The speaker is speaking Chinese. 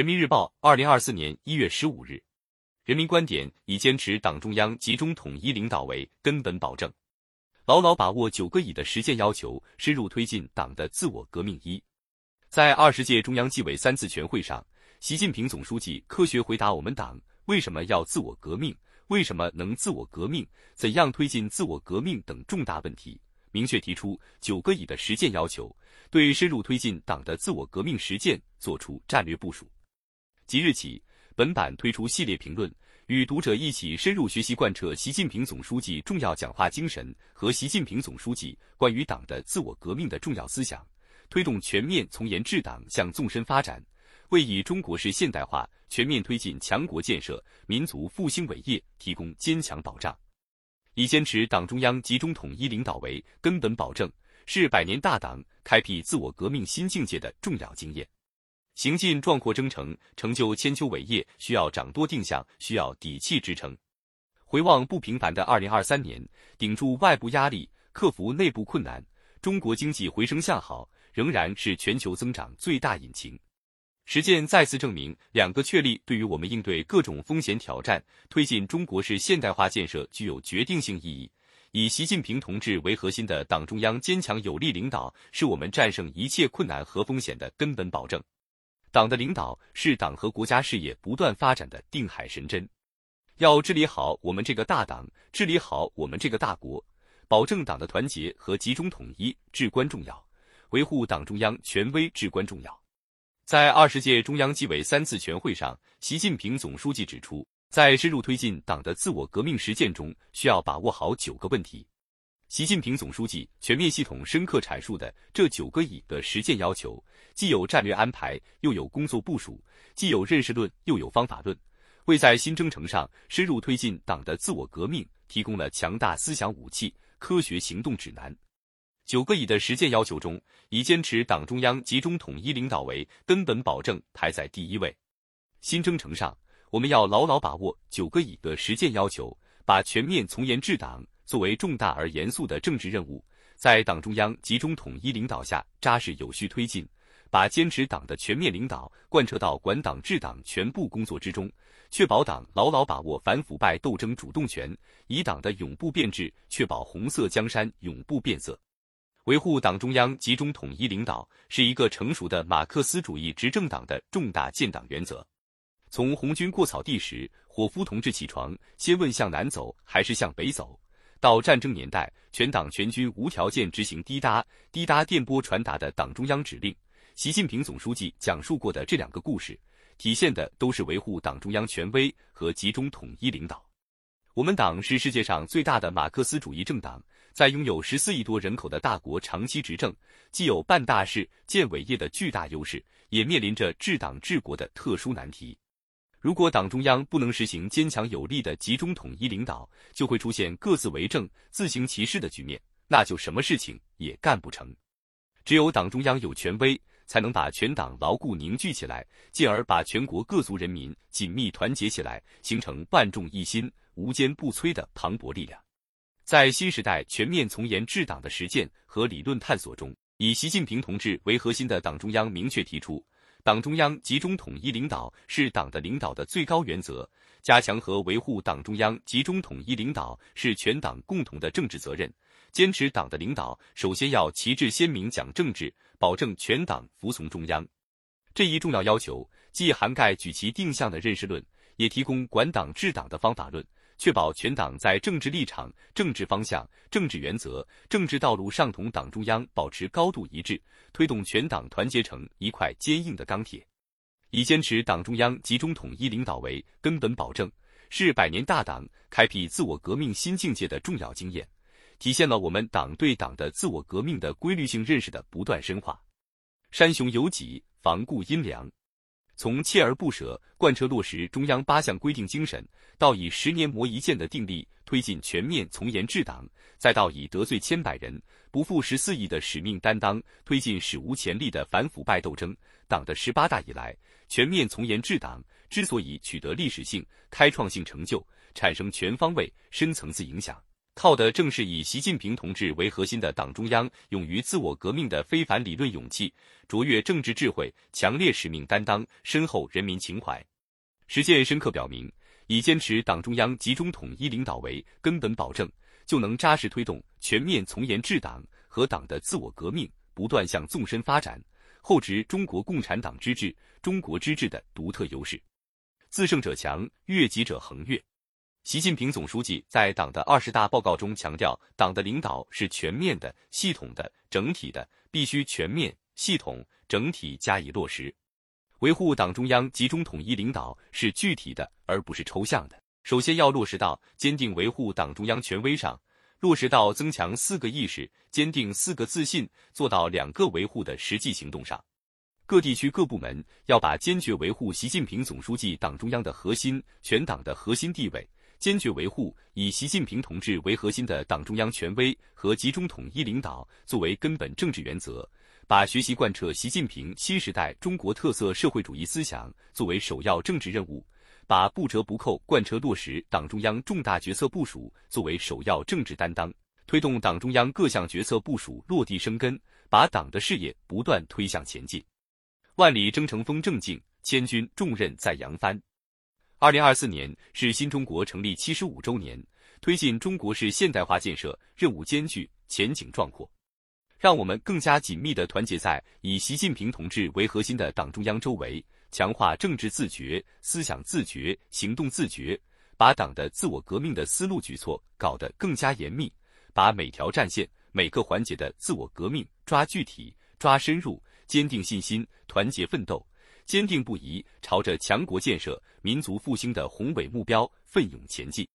人民日报，二零二四年一月十五日。人民观点以坚持党中央集中统一领导为根本保证，牢牢把握九个以的实践要求，深入推进党的自我革命。一，在二十届中央纪委三次全会上，习近平总书记科学回答我们党为什么要自我革命、为什么能自我革命、怎样推进自我革命等重大问题，明确提出九个以的实践要求，对深入推进党的自我革命实践作出战略部署。即日起。本版推出系列评论，与读者一起深入学习贯彻习近平总书记重要讲话精神和习近平总书记关于党的自我革命的重要思想，推动全面从严治党向纵深发展，为以中国式现代化全面推进强国建设、民族复兴伟业提供坚强保障。以坚持党中央集中统一领导为根本保证，是百年大党开辟自我革命新境界的重要经验。行进壮阔征程，成就千秋伟业，需要掌舵定向，需要底气支撑。回望不平凡的二零二三年，顶住外部压力，克服内部困难，中国经济回升向好，仍然是全球增长最大引擎。实践再次证明，两个确立对于我们应对各种风险挑战、推进中国式现代化建设具有决定性意义。以习近平同志为核心的党中央坚强有力领导，是我们战胜一切困难和风险的根本保证。党的领导是党和国家事业不断发展的定海神针，要治理好我们这个大党，治理好我们这个大国，保证党的团结和集中统一至关重要，维护党中央权威至关重要。在二十届中央纪委三次全会上，习近平总书记指出，在深入推进党的自我革命实践中，需要把握好九个问题。习近平总书记全面系统深刻阐述的这九个以的实践要求，既有战略安排，又有工作部署；既有认识论，又有方法论，为在新征程上深入推进党的自我革命提供了强大思想武器、科学行动指南。九个以的实践要求中，以坚持党中央集中统一领导为根本保证排在第一位。新征程上，我们要牢牢把握九个以的实践要求，把全面从严治党。作为重大而严肃的政治任务，在党中央集中统一领导下扎实有序推进，把坚持党的全面领导贯彻到管党治党全部工作之中，确保党牢牢把握反腐败斗争主动权，以党的永不变质确保红色江山永不变色。维护党中央集中统一领导是一个成熟的马克思主义执政党的重大建党原则。从红军过草地时，伙夫同志起床先问向南走还是向北走。到战争年代，全党全军无条件执行滴答滴答电波传达的党中央指令。习近平总书记讲述过的这两个故事，体现的都是维护党中央权威和集中统一领导。我们党是世界上最大的马克思主义政党，在拥有十四亿多人口的大国长期执政，既有办大事、建伟业的巨大优势，也面临着治党治国的特殊难题。如果党中央不能实行坚强有力的集中统一领导，就会出现各自为政、自行其事的局面，那就什么事情也干不成。只有党中央有权威，才能把全党牢固凝聚起来，进而把全国各族人民紧密团结起来，形成万众一心、无坚不摧的磅礴力量。在新时代全面从严治党的实践和理论探索中，以习近平同志为核心的党中央明确提出。党中央集中统一领导是党的领导的最高原则，加强和维护党中央集中统一领导是全党共同的政治责任。坚持党的领导，首先要旗帜鲜明讲政治，保证全党服从中央。这一重要要求，既涵盖举旗定向的认识论，也提供管党治党的方法论。确保全党在政治立场、政治方向、政治原则、政治道路上同党中央保持高度一致，推动全党团结成一块坚硬的钢铁。以坚持党中央集中统一领导为根本保证，是百年大党开辟自我革命新境界的重要经验，体现了我们党对党的自我革命的规律性认识的不断深化。山雄有脊，防固阴凉。从锲而不舍贯彻落实中央八项规定精神，到以十年磨一剑的定力推进全面从严治党，再到以得罪千百人、不负十四亿的使命担当推进史无前例的反腐败斗争，党的十八大以来，全面从严治党之所以取得历史性、开创性成就，产生全方位、深层次影响，靠的正是以习近平同志为核心的党中央勇于自我革命的非凡理论勇气、卓越政治智慧、强烈使命担当、深厚人民情怀。实践深刻表明，以坚持党中央集中统一领导为根本保证，就能扎实推动全面从严治党和党的自我革命不断向纵深发展，厚植中国共产党之治、中国之治的独特优势。自胜者强，越己者恒越。习近平总书记在党的二十大报告中强调，党的领导是全面的、系统的、整体的，必须全面、系统、整体加以落实。维护党中央集中统一领导是具体的，而不是抽象的。首先要落实到坚定维护党中央权威上，落实到增强四个意识、坚定四个自信、做到两个维护的实际行动上。各地区各部门要把坚决维护习近平总书记党中央的核心、全党的核心地位。坚决维护以习近平同志为核心的党中央权威和集中统一领导作为根本政治原则，把学习贯彻习近平新时代中国特色社会主义思想作为首要政治任务，把不折不扣贯彻落实党中央重大决策部署作为首要政治担当，推动党中央各项决策部署落地生根，把党的事业不断推向前进。万里征程风正劲，千军重任在扬帆。二零二四年是新中国成立七十五周年，推进中国式现代化建设任务艰巨、前景壮阔。让我们更加紧密地团结在以习近平同志为核心的党中央周围，强化政治自觉、思想自觉、行动自觉，把党的自我革命的思路举措搞得更加严密，把每条战线、每个环节的自我革命抓具体、抓深入，坚定信心，团结奋斗。坚定不移朝着强国建设、民族复兴的宏伟目标奋勇前进。